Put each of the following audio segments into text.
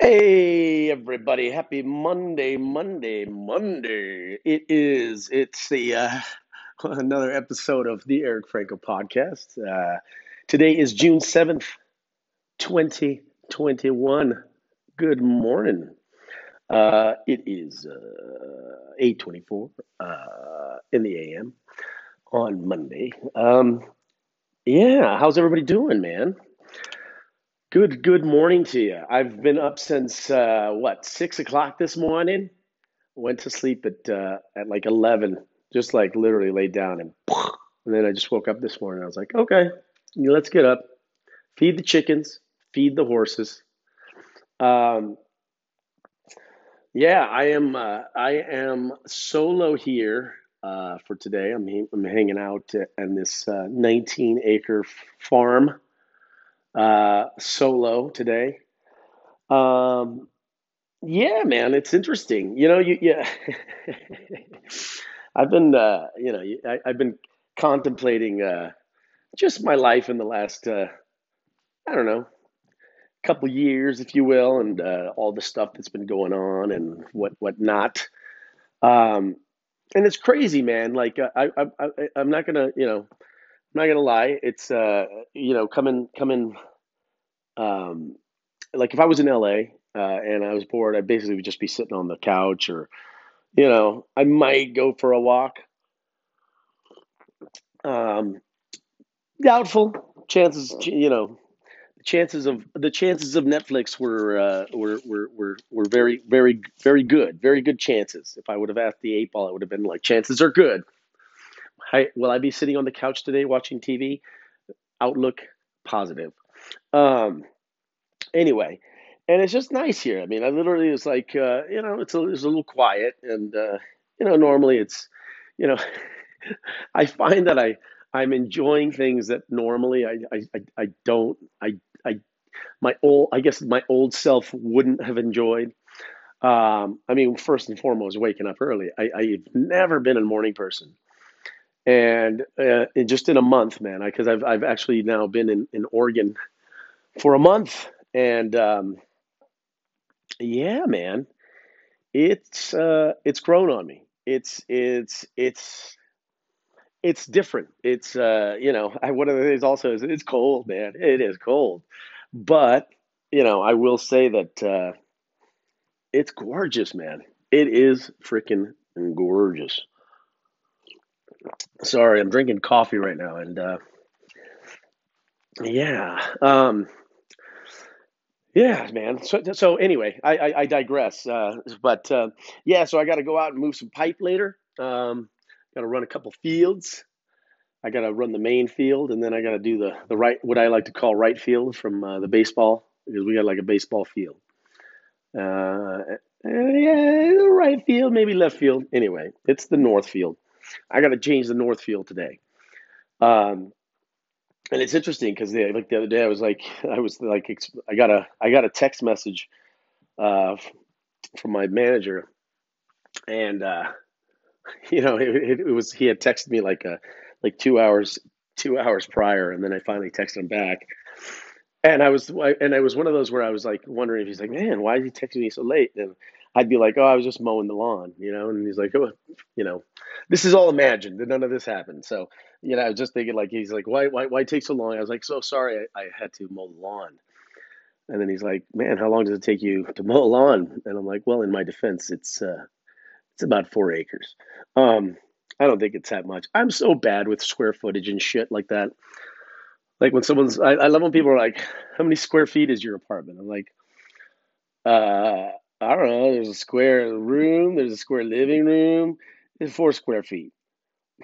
Hey everybody, happy Monday, Monday, Monday. It is, it's the uh, another episode of the Eric Franco podcast. Uh, today is June 7th, 2021. Good morning. Uh, it is uh, 8:24 uh, in the AM on Monday. Um, yeah, how's everybody doing, man? Good, good morning to you. I've been up since uh, what, six o'clock this morning? Went to sleep at uh, at like eleven, just like literally laid down and and then I just woke up this morning. I was like, okay, let's get up, feed the chickens, feed the horses. Um, yeah, I am uh, I am solo here uh, for today. I'm I'm hanging out in this uh, 19 acre farm uh, solo today. Um, yeah, man, it's interesting. You know, you yeah. I've been uh, you know, I, I've been contemplating uh, just my life in the last uh, I don't know, couple years, if you will, and uh, all the stuff that's been going on and what what not. Um, and it's crazy, man. Like uh, I, I, I I'm not gonna, you know, I'm not gonna lie. It's uh, you know, coming coming um, like if I was in LA uh, and I was bored, I basically would just be sitting on the couch or, you know, I might go for a walk. Um, doubtful chances, you know, chances of the chances of Netflix were uh, were, were were were very very very good, very good chances. If I would have asked the eight ball, it would have been like chances are good. Will I be sitting on the couch today watching TV? Outlook positive. Um, anyway, and it's just nice here. I mean, I literally was like, uh, you know, it's a, it's a little quiet, and uh, you know, normally it's, you know, I find that I I'm enjoying things that normally I I, I, I don't I I my old I guess my old self wouldn't have enjoyed. Um, I mean, first and foremost, waking up early. I, I've never been a morning person, and uh, just in a month, man, because I've I've actually now been in in Oregon for a month, and um, yeah, man, it's uh, it's grown on me. It's it's it's it's different. It's uh, you know, I, one of the things also is it's cold, man. It is cold, but you know, I will say that uh, it's gorgeous, man. It is freaking gorgeous. Sorry, I'm drinking coffee right now, and uh, yeah, um, yeah, man. So, so anyway, I, I, I digress. Uh, but uh, yeah, so I got to go out and move some pipe later. Um, got to run a couple fields. I got to run the main field, and then I got to do the the right, what I like to call right field from uh, the baseball, because we got like a baseball field. Uh, yeah, right field, maybe left field. Anyway, it's the north field. I got to change the north field today. Um, and it's interesting because like the other day I was like I was like I got a I got a text message uh, from my manager, and uh, you know it, it, was he had texted me like a like two hours two hours prior, and then I finally texted him back, and I was and it was one of those where I was like wondering if he's like man why is he texting me so late? And I'd be like, oh, I was just mowing the lawn, you know, and he's like, oh, you know, this is all imagined. None of this happened. So, you know, I was just thinking like, he's like, why, why, why take so long? I was like, so sorry, I, I had to mow the lawn. And then he's like, man, how long does it take you to mow a lawn? And I'm like, well, in my defense, it's, uh, it's about four acres. Um, I don't think it's that much. I'm so bad with square footage and shit like that. Like when someone's, I, I love when people are like, how many square feet is your apartment? I'm like, uh, I don't know. There's a square room. There's a square living room. It's four square feet.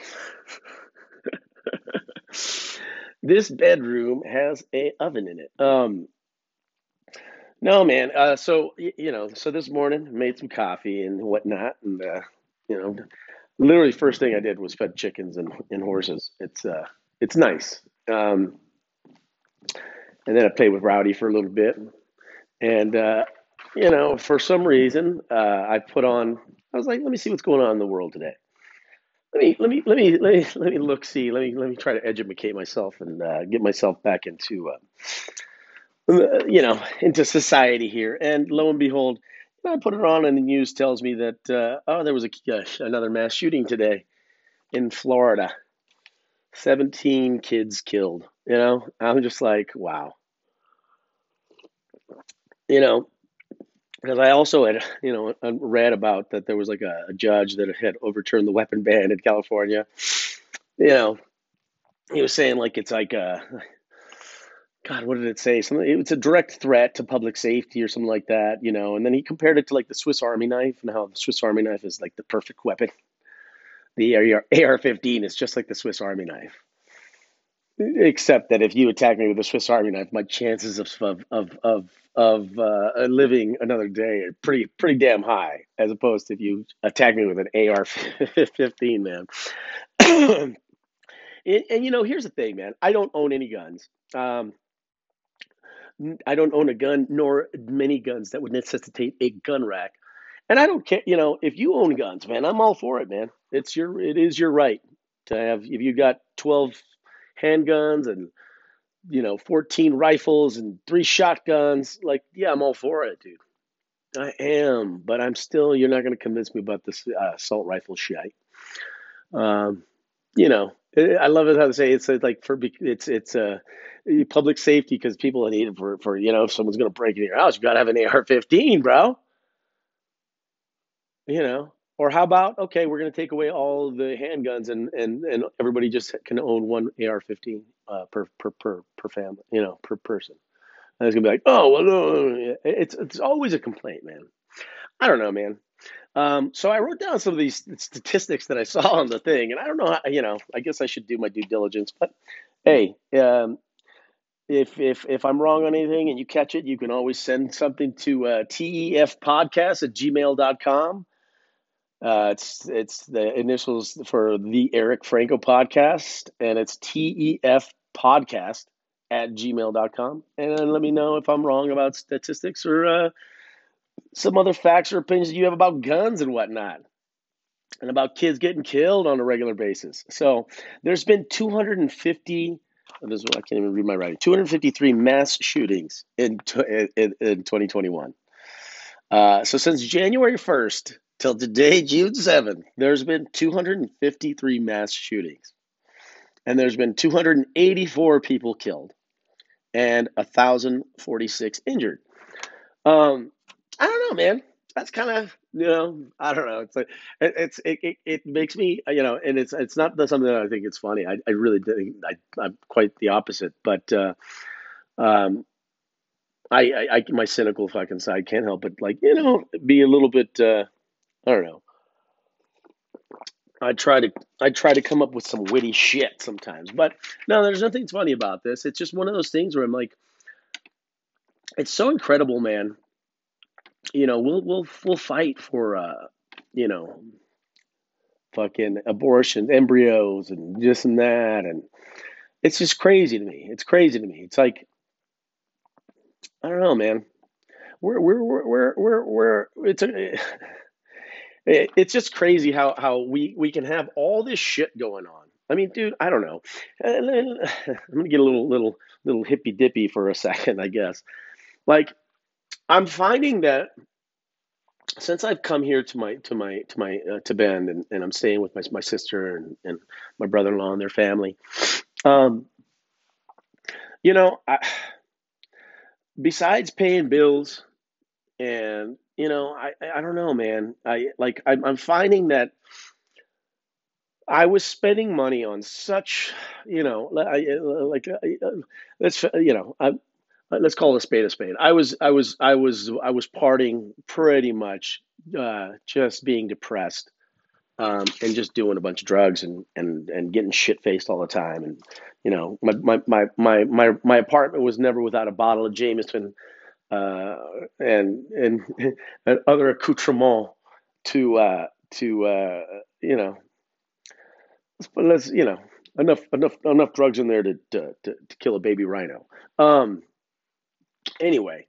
this bedroom has a oven in it. Um, no, man. Uh, so you know, so this morning made some coffee and whatnot, and uh, you know, literally first thing I did was fed chickens and, and horses. It's uh, it's nice. Um, and then I played with Rowdy for a little bit, and uh, you know, for some reason, uh, I put on. I was like, let me see what's going on in the world today. Let me let me let me let me let me look see. Let me let me try to educate myself and uh, get myself back into uh, you know, into society here. And lo and behold, I put it on, and the news tells me that uh, oh, there was a, uh, another mass shooting today in Florida. 17 kids killed. You know, I'm just like, wow. You know, because I also had, you know, uh, read about that there was like a, a judge that had overturned the weapon ban in California. You know, he was saying like it's like a God, what did it say? Something. It's a direct threat to public safety or something like that, you know. And then he compared it to like the Swiss Army knife and how the Swiss Army knife is like the perfect weapon. The AR-15 is just like the Swiss Army knife, except that if you attack me with a Swiss Army knife, my chances of of of of, uh, living another day are pretty pretty damn high, as opposed to if you attack me with an AR-15, man. and, and, you know, here's the thing, man. I don't own any guns. Um, I don't own a gun, nor many guns that would necessitate a gun rack. And I don't care, you know, if you own guns, man, I'm all for it, man. It's your, it is your right to have. If you got 12 handguns and you know 14 rifles and three shotguns, like, yeah, I'm all for it, dude. I am, but I'm still. You're not going to convince me about this uh, assault rifle shit. Um, you know, I love it how they say it's like for it's it's a uh, public safety because people need it for for you know if someone's gonna break into your house, you gotta have an AR-15, bro. You know, or how about okay, we're gonna take away all the handguns and and and everybody just can own one AR-15 uh, per per per per family, you know, per person. And it's gonna be like, oh well, no, it's it's always a complaint, man. I don't know, man. Um, so I wrote down some of these statistics that I saw on the thing, and I don't know, how, you know, I guess I should do my due diligence. But hey, um, if if if I'm wrong on anything and you catch it, you can always send something to uh, tefpodcast at gmail.com. Uh, it's it's the initials for the Eric Franco podcast, and it's TEF podcast at gmail.com. And then let me know if I'm wrong about statistics or uh, some other facts or opinions you have about guns and whatnot and about kids getting killed on a regular basis. So there's been 250. This I can't even read my writing. 253 mass shootings in in, in 2021. Uh, so since January 1st till today, June 7th, there's been 253 mass shootings, and there's been 284 people killed, and 1,046 injured. Um, I don't know, man. That's kind of you know I don't know. It's like it, it's it, it, it makes me you know, and it's it's not something that I think it's funny. I, I really think I I'm quite the opposite. But uh, um, I, I, I my cynical fucking side can't help but like you know be a little bit uh, I don't know. I try to I try to come up with some witty shit sometimes, but no, there's nothing funny about this. It's just one of those things where I'm like, it's so incredible, man you know, we'll we'll we'll fight for uh, you know, fucking abortion, embryos, and this and that, and it's just crazy to me. It's crazy to me. It's like I don't know, man. We're we're we're we're we're, we're it's a, it's just crazy how how we we can have all this shit going on. I mean, dude, I don't know. Then I'm gonna get a little little little hippy dippy for a second, I guess. Like I'm finding that since I've come here to my to my to my uh, to Bend and, and I'm staying with my my sister and, and my brother-in-law and their family, um, you know, I, besides paying bills and you know, I I don't know, man. I like I'm, I'm finding that I was spending money on such, you know, like uh, let's you know, I, let's call a spade a spade. I was I was I was I was partying pretty much uh, just being depressed um, and just doing a bunch of drugs and and and getting shit faced all the time and you know my my my my my, my apartment was never without a bottle of Jameson uh, and and and other accoutrement to uh, to uh, you know let's you know enough enough enough drugs in there to to, to, to kill a baby rhino. Um, anyway,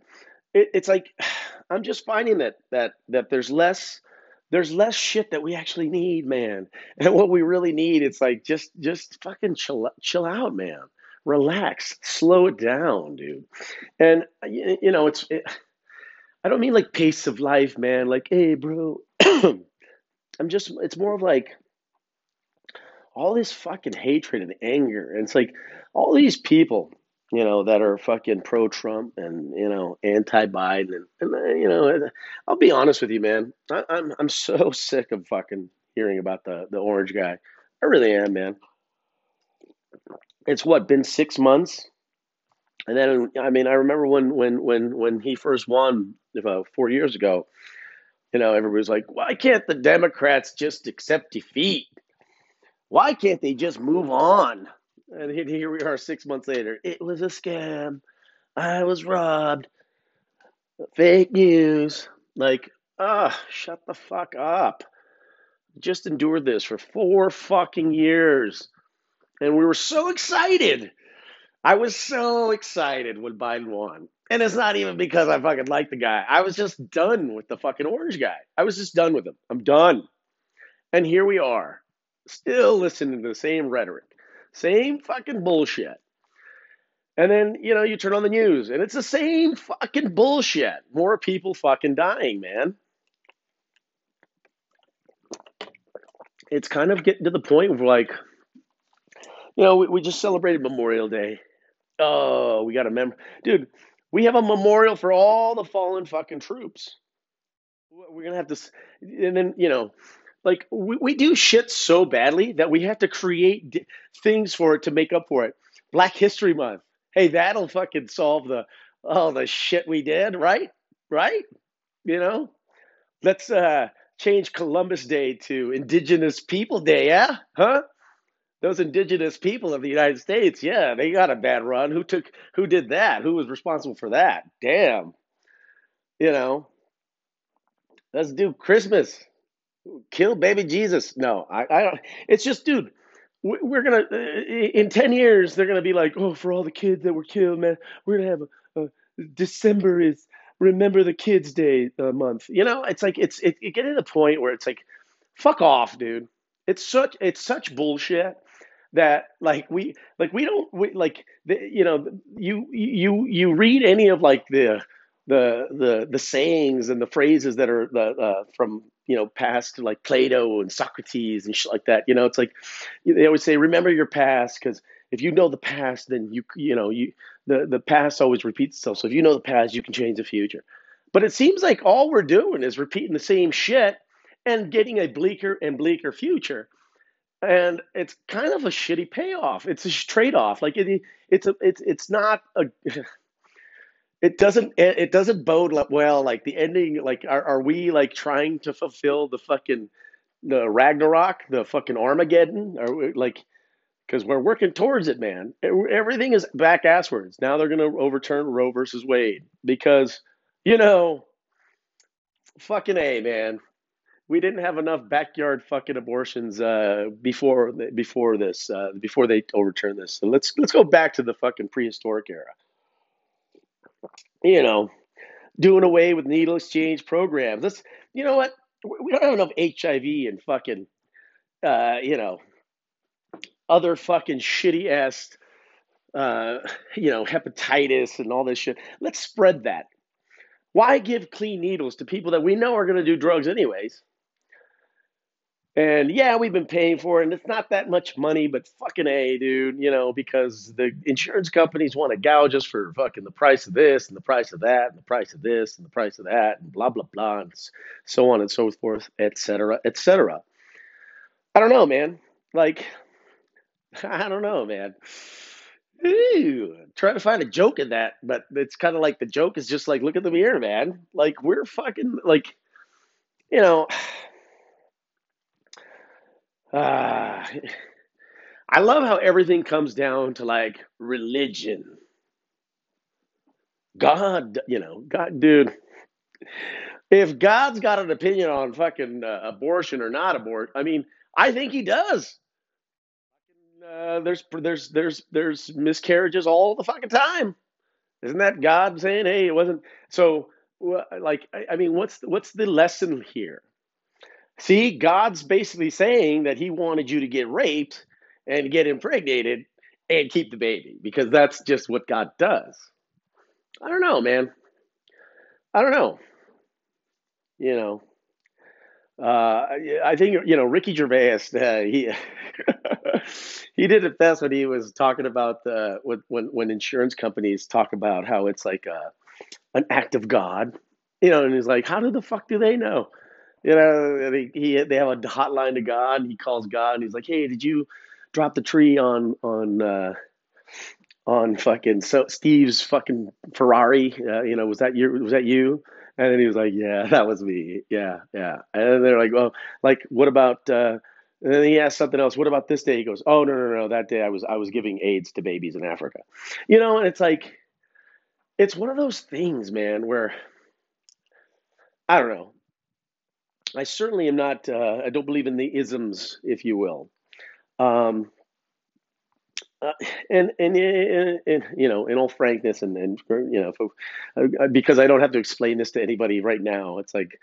it, it's like I'm just finding that that that there's less there's less shit that we actually need, man. And what we really need, it's like just just fucking chill chill out, man. Relax, slow it down, dude. And you know, it's it, I don't mean like pace of life, man. Like, hey, bro. I'm just. It's more of like all this fucking hatred and anger. And it's like all these people, you know, that are fucking pro Trump and, you know, anti Biden. And, and, uh, you know, I'll be honest with you, man. I, I'm, I'm so sick of fucking hearing about the, the orange guy. I really am, man. It's what, been six months? And then, I mean, I remember when, when, when, when he first won about four years ago, you know, everybody was like, why can't the Democrats just accept defeat? Why can't they just move on? And here we are six months later. It was a scam. I was robbed. Fake news. Like, ah, oh, shut the fuck up. Just endured this for four fucking years. And we were so excited. I was so excited when Biden won. And it's not even because I fucking like the guy. I was just done with the fucking orange guy. I was just done with him. I'm done. And here we are still listening to the same rhetoric, same fucking bullshit. And then, you know, you turn on the news and it's the same fucking bullshit. More people fucking dying, man. It's kind of getting to the point where, like, you know, we, we just celebrated Memorial Day. Oh, we got a mem, dude. We have a memorial for all the fallen fucking troops. We're gonna have to, and then you know, like we, we do shit so badly that we have to create d- things for it to make up for it. Black History Month. Hey, that'll fucking solve the all the shit we did, right? Right? You know? Let's uh change Columbus Day to Indigenous People Day, yeah? Huh? Those indigenous people of the United States, yeah, they got a bad run. Who took who did that? Who was responsible for that? Damn. You know. Let's do Christmas kill baby Jesus. No, I, I don't. It's just, dude, we're gonna in ten years they're gonna be like, oh, for all the kids that were killed, man, we're gonna have a, a December is Remember the Kids Day uh, month. You know, it's like it's it, it get to the point where it's like, fuck off, dude. It's such it's such bullshit that like we like we don't we, like the, you know you you you read any of like the the the the sayings and the phrases that are the uh, from you know past like Plato and Socrates and shit like that. You know, it's like they always say, remember your past because if you know the past, then you you know you the the past always repeats itself. So if you know the past, you can change the future. But it seems like all we're doing is repeating the same shit and getting a bleaker and bleaker future. And it's kind of a shitty payoff. It's a trade off. Like it, it's a it's it's not a it doesn't it doesn't bode well like the ending like are, are we like trying to fulfill the fucking the ragnarok the fucking armageddon or like because we're working towards it man everything is back asswards now they're to overturn roe versus wade because you know fucking a man we didn't have enough backyard fucking abortions uh, before before this uh, before they overturned this so let's let's go back to the fucking prehistoric era you know, doing away with needle exchange programs. Let's, you know what? We don't have enough HIV and fucking, uh, you know, other fucking shitty ass, uh, you know, hepatitis and all this shit. Let's spread that. Why give clean needles to people that we know are going to do drugs anyways? And yeah, we've been paying for it, and it's not that much money, but fucking A, dude, you know, because the insurance companies want to gouge us for fucking the price of this and the price of that and the price of this and the price of that and blah, blah, blah, and so on and so forth, et cetera, et cetera. I don't know, man. Like, I don't know, man. Ooh, trying to find a joke in that, but it's kind of like the joke is just like, look at the mirror, man. Like, we're fucking, like, you know. Uh, I love how everything comes down to like religion. God, you know, God, dude. If God's got an opinion on fucking uh, abortion or not abort, I mean, I think he does. Uh, there's there's there's there's miscarriages all the fucking time. Isn't that God saying, "Hey, it wasn't"? So, like, I, I mean, what's what's the lesson here? See, God's basically saying that He wanted you to get raped and get impregnated, and keep the baby because that's just what God does. I don't know, man. I don't know. You know, uh, I think you know Ricky Gervais. Uh, he he did it best when he was talking about the when when when insurance companies talk about how it's like a, an act of God. You know, and he's like, how do the fuck do they know? You know, and he, he they have a hotline to God. He calls God, and he's like, hey, did you drop the tree on on uh, on fucking so Steve's fucking Ferrari. Uh, you know, was that you? Was that you? And then he was like, "Yeah, that was me. Yeah, yeah." And they're like, "Well, like, what about?" Uh, and then he asked something else. What about this day? He goes, "Oh no, no, no. That day I was I was giving AIDS to babies in Africa." You know, and it's like, it's one of those things, man, where I don't know. I certainly am not. Uh, I don't believe in the isms, if you will. Um, uh, and, and and and you know, in all frankness, and and you know, uh, because I don't have to explain this to anybody right now, it's like,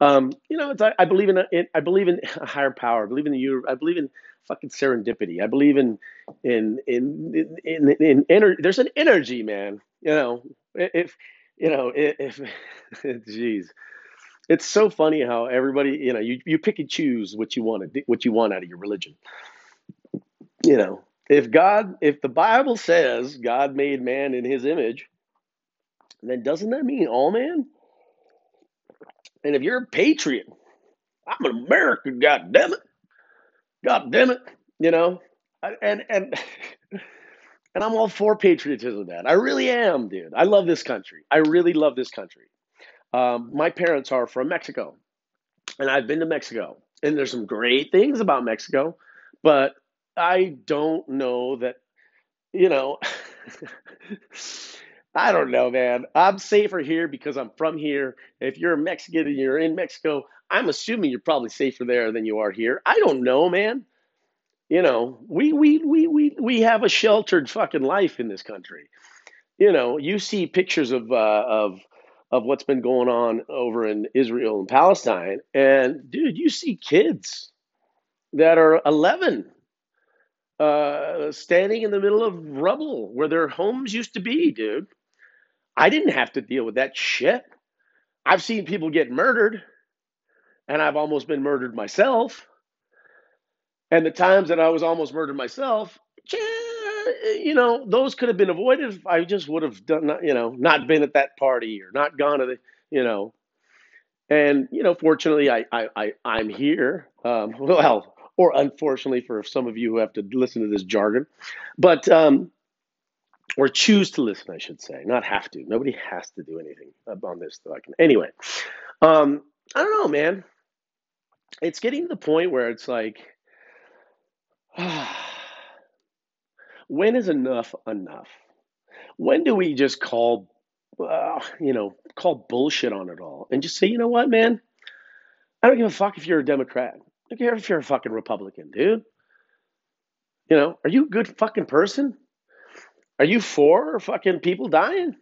um, you know, it's I, I believe in a, it, I believe in a higher power. I believe in the. I believe in fucking serendipity. I believe in in in in in, in ener- There's an energy, man. You know, if you know if, geez. It's so funny how everybody, you know, you, you pick and choose what you want to what you want out of your religion you know, if God, if the Bible says God made man in his image, then doesn't that mean all man? And if you're a patriot, I'm an American, God damn it. God damn it. You know? And and and I'm all for patriotism, man. I really am, dude. I love this country. I really love this country. Um, my parents are from Mexico, and I've been to Mexico, and there's some great things about Mexico, but I don't know that you know, I don't know, man. I'm safer here because I'm from here. If you're a Mexican and you're in Mexico, I'm assuming you're probably safer there than you are here. I don't know, man. You know, we we we we we have a sheltered fucking life in this country. You know, you see pictures of uh, of of what's been going on over in Israel and Palestine, and dude, you see kids that are 11 uh, standing in the middle of rubble where their homes used to be, dude. I didn't have to deal with that shit. I've seen people get murdered, and I've almost been murdered myself. And the times that I was almost murdered myself, you know, those could have been avoided if I just would have done, you know, not been at that party or not gone to the, you know. And you know, fortunately, I I, I I'm here. Um, well, or unfortunately for some of you who have to listen to this jargon, but um, or choose to listen, I should say, not have to. Nobody has to do anything on this. That I can. Anyway, um, I don't know, man. It's getting to the point where it's like, when is enough enough? When do we just call, uh, you know, call bullshit on it all and just say, you know what, man? I don't give a fuck if you're a Democrat. I don't care if you're a fucking Republican, dude. You know, are you a good fucking person? Are you for fucking people dying?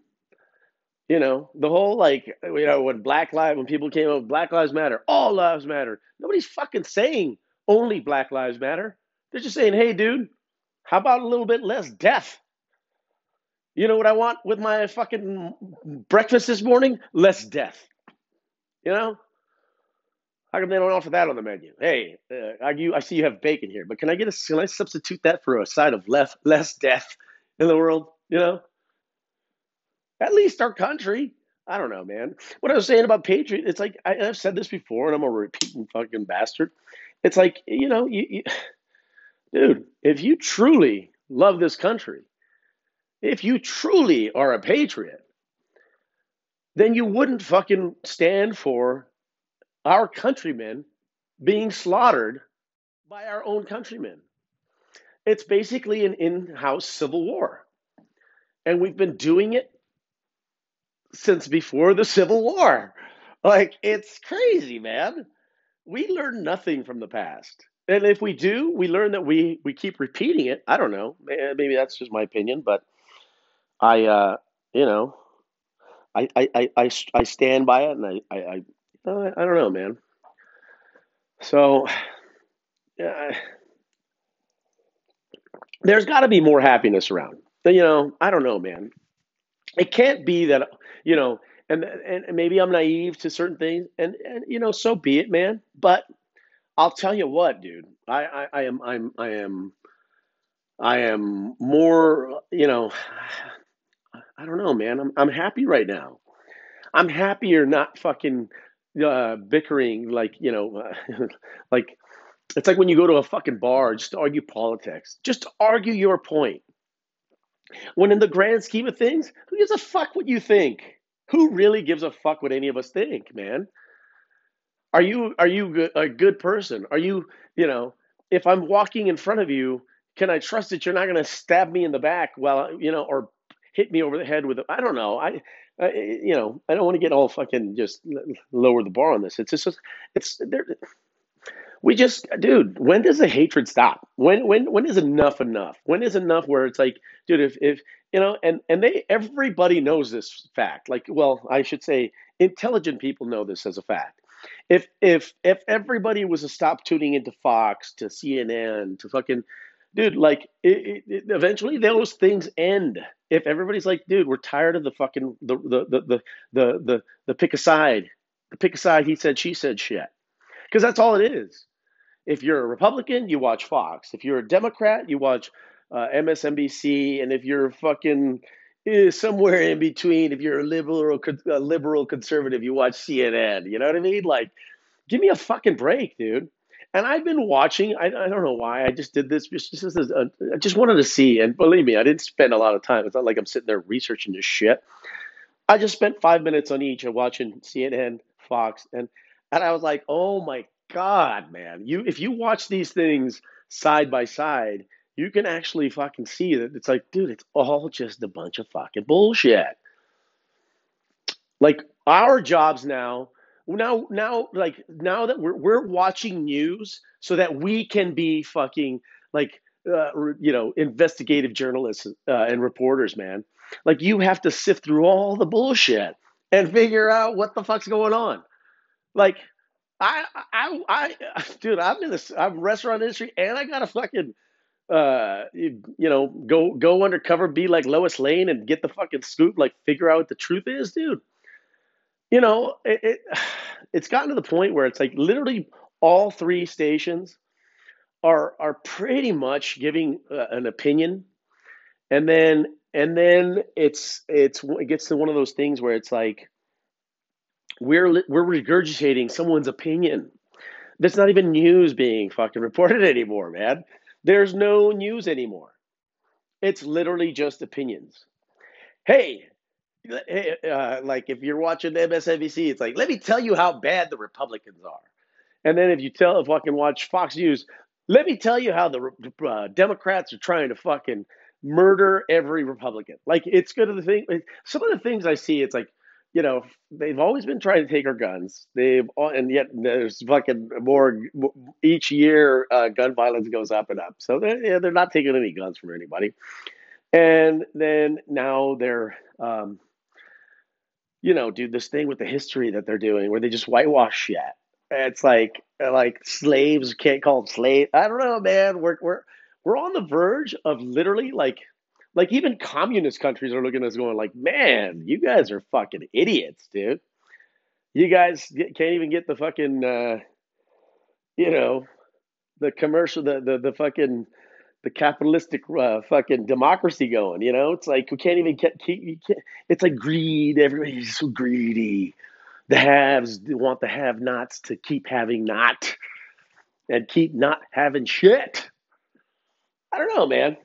You know, the whole like, you know, when Black Lives, when people came up, Black Lives Matter, all lives matter. Nobody's fucking saying only Black Lives Matter. They're just saying, hey, dude, how about a little bit less death? You know what I want with my fucking breakfast this morning? Less death. You know? How come they don't offer that on the menu? Hey, uh, I, you, I see you have bacon here, but can I get a? Can I substitute that for a side of less less death in the world? You know, at least our country. I don't know, man. What I was saying about Patriot, it's like I, have said this before, and I'm a repeating fucking bastard. It's like you know, you, you, dude, if you truly love this country, if you truly are a patriot, then you wouldn't fucking stand for our countrymen being slaughtered by our own countrymen. It's basically an in house civil war. And we've been doing it since before the Civil War. Like, it's crazy, man. We learn nothing from the past. And if we do, we learn that we, we keep repeating it. I don't know. Maybe that's just my opinion, but I, uh, you know, I, I, I, I, stand by it and I, I, I I don't know, man. So, yeah, there's got to be more happiness around. You know, I don't know, man. It can't be that, you know, and and maybe I'm naive to certain things, and and you know, so be it, man. But I'll tell you what, dude. I I, I am I'm I am I am more, you know, I don't know, man. I'm I'm happy right now. I'm happier not fucking uh, bickering like you know, uh, like it's like when you go to a fucking bar just to argue politics, just to argue your point. When in the grand scheme of things, who gives a fuck what you think? Who really gives a fuck what any of us think, man? Are you are you a good person? Are you you know? If I'm walking in front of you, can I trust that you're not going to stab me in the back while you know, or hit me over the head with? I don't know. I, I you know, I don't want to get all fucking just lower the bar on this. It's just it's there. We just, dude. When does the hatred stop? When when when is enough enough? When is enough where it's like, dude, if if you know, and and they everybody knows this fact. Like, well, I should say, intelligent people know this as a fact. If if if everybody was to stop tuning into Fox to CNN to fucking dude, like it, it, eventually those things end. If everybody's like, dude, we're tired of the fucking the the the the the the, the pick a side, the pick a side. He said, she said shit, because that's all it is. If you're a Republican, you watch Fox. If you're a Democrat, you watch uh, MSNBC, and if you're fucking eh, somewhere in between, if you're a liberal a liberal conservative, you watch CNN. You know what I mean? Like, give me a fucking break, dude. And I've been watching. I, I don't know why. I just did this. Just, just just wanted to see. And believe me, I didn't spend a lot of time. It's not like I'm sitting there researching this shit. I just spent five minutes on each of watching CNN, Fox, and and I was like, oh my god, man! You if you watch these things side by side, you can actually fucking see that it's like, dude, it's all just a bunch of fucking bullshit. Like our jobs now, now, now, like now that we're we're watching news so that we can be fucking like uh, you know investigative journalists uh, and reporters, man. Like you have to sift through all the bullshit and figure out what the fuck's going on. Like I, I, I, dude, I'm in this, I'm restaurant industry, and I got to fucking, uh, you, you know, go go undercover, be like Lois Lane, and get the fucking scoop, like figure out what the truth is, dude. You know, it, it it's gotten to the point where it's like literally all three stations are are pretty much giving uh, an opinion, and then and then it's it's it gets to one of those things where it's like we're we're regurgitating someone's opinion. That's not even news being fucking reported anymore, man. There's no news anymore. It's literally just opinions. Hey, hey, uh, like if you're watching MSNBC, it's like, let me tell you how bad the Republicans are. And then if you tell if I can watch Fox News, let me tell you how the uh, Democrats are trying to fucking murder every Republican. Like it's good of the thing. Some of the things I see, it's like you know, they've always been trying to take our guns. They've and yet there's fucking more each year. Uh, gun violence goes up and up. So they're, yeah, they're not taking any guns from anybody. And then now they're, um, you know, do this thing with the history that they're doing, where they just whitewash shit. It's like like slaves can't call them slave. I don't know, man. We're we're we're on the verge of literally like like even communist countries are looking at us going like, man, you guys are fucking idiots, dude. You guys can't even get the fucking, uh, you know, the commercial, the the the fucking the capitalistic uh, fucking democracy going. You know, it's like we can't even get keep. Can't, it's like greed. Everybody's so greedy. The haves want the have-nots to keep having not, and keep not having shit. I don't know, man.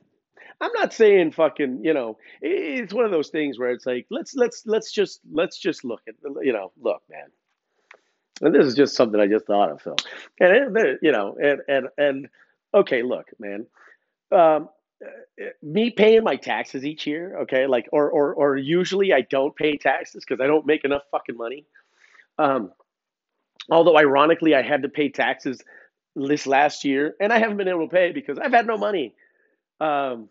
I'm not saying fucking, you know, it's one of those things where it's like let's let's let's just let's just look at you know, look, man. And this is just something I just thought of, Phil. And it, you know, and and and okay, look, man. Um, me paying my taxes each year, okay, like or or or usually I don't pay taxes because I don't make enough fucking money. Um, although ironically, I had to pay taxes this last year, and I haven't been able to pay because I've had no money. Um,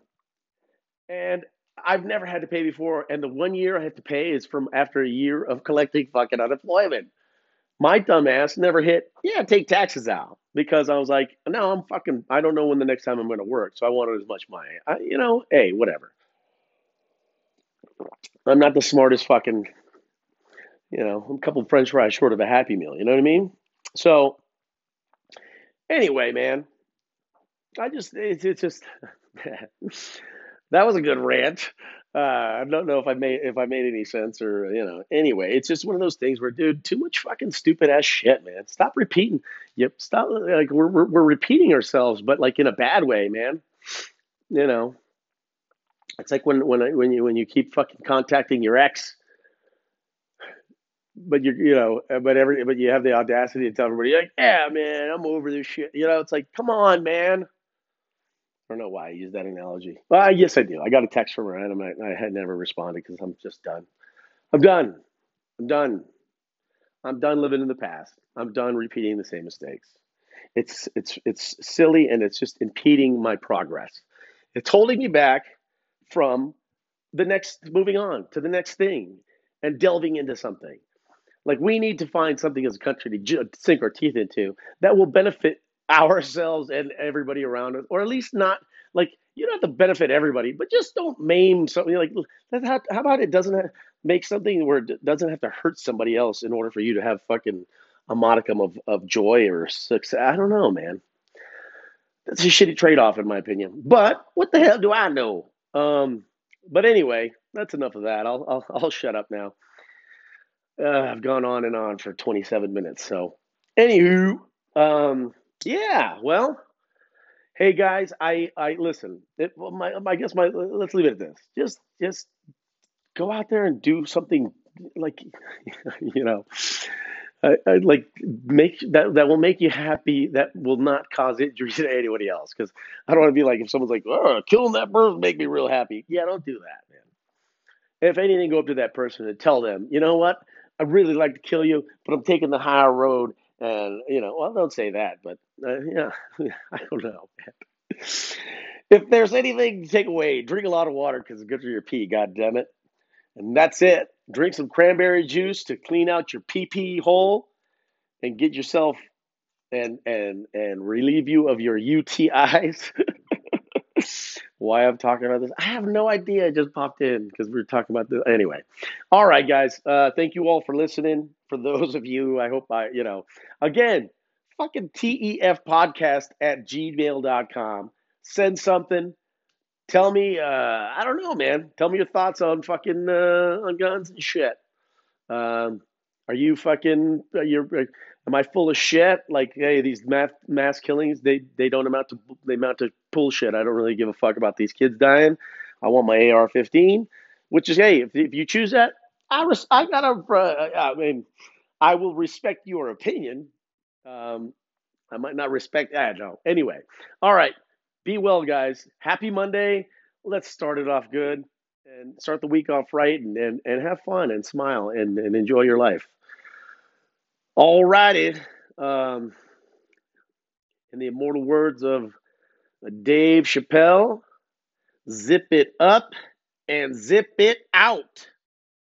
and I've never had to pay before. And the one year I have to pay is from after a year of collecting fucking unemployment. My dumbass never hit, yeah, take taxes out. because I was like, no, I'm fucking, I don't know when the next time I'm going to work. So I wanted as much money. I, you know, hey, whatever. I'm not the smartest fucking, you know, I'm a couple french fries short of a Happy Meal. You know what I mean? So anyway, man, I just, it's, it's just, that was a good rant. Uh, I don't know if I made if I made any sense or you know. Anyway, it's just one of those things where, dude, too much fucking stupid ass shit, man. Stop repeating. Yep, stop. Like we're we're, we're repeating ourselves, but like in a bad way, man. You know, it's like when when when you when you keep fucking contacting your ex, but you you know, but every but you have the audacity to tell everybody like, yeah, man, I'm over this shit. You know, it's like, come on, man. I don't know why I use that analogy. Well, yes, I do. I got a text from her, and I, I had never responded because I'm just done. I'm done. I'm done. I'm done living in the past. I'm done repeating the same mistakes. It's it's it's silly and it's just impeding my progress. It's holding me back from the next moving on to the next thing and delving into something. Like we need to find something as a country to sink our teeth into that will benefit ourselves and everybody around us, or at least not like you don't have to benefit everybody, but just don't maim something. Like how, how about it doesn't have, make something where it doesn't have to hurt somebody else in order for you to have fucking a modicum of, of joy or success. I don't know, man. That's a shitty trade off, in my opinion. But what the hell do I know? Um, but anyway, that's enough of that. I'll I'll, I'll shut up now. Uh, I've gone on and on for 27 minutes. So, anywho, um, yeah. Well, hey guys, I I listen. It, well, my I guess my let's leave it at this. Just just go out there and do something like you know. I, I like make that that will make you happy. That will not cause injury to anybody else. Because I don't want to be like if someone's like, "Oh, killing that bird make me real happy." Yeah, don't do that, man. If anything, go up to that person and tell them, you know what? I really like to kill you, but I'm taking the higher road, and you know, well, don't say that, but uh, yeah, I don't know. if there's anything to take away, drink a lot of water because it's good for your pee. God damn it. And that's it. Drink some cranberry juice to clean out your pee pee hole and get yourself and and and relieve you of your UTIs. Why I'm talking about this, I have no idea. I just popped in because we were talking about this. Anyway, all right, guys. Uh, thank you all for listening. For those of you, I hope I, you know, again, fucking TEF podcast at gmail.com. Send something. Tell me, uh, I don't know, man. Tell me your thoughts on fucking uh, on guns and shit. Um, are you fucking? Are you, am I full of shit? Like, hey, these mass mass killings, they they don't amount to they amount to bullshit. I don't really give a fuck about these kids dying. I want my AR-15, which is hey, if, if you choose that, I res- I gotta. Uh, I mean, I will respect your opinion. Um, I might not respect. Don't know. Anyway, all right. Be well, guys. Happy Monday. Let's start it off good and start the week off right and, and, and have fun and smile and, and enjoy your life. All righty. Um, in the immortal words of Dave Chappelle, zip it up and zip it out.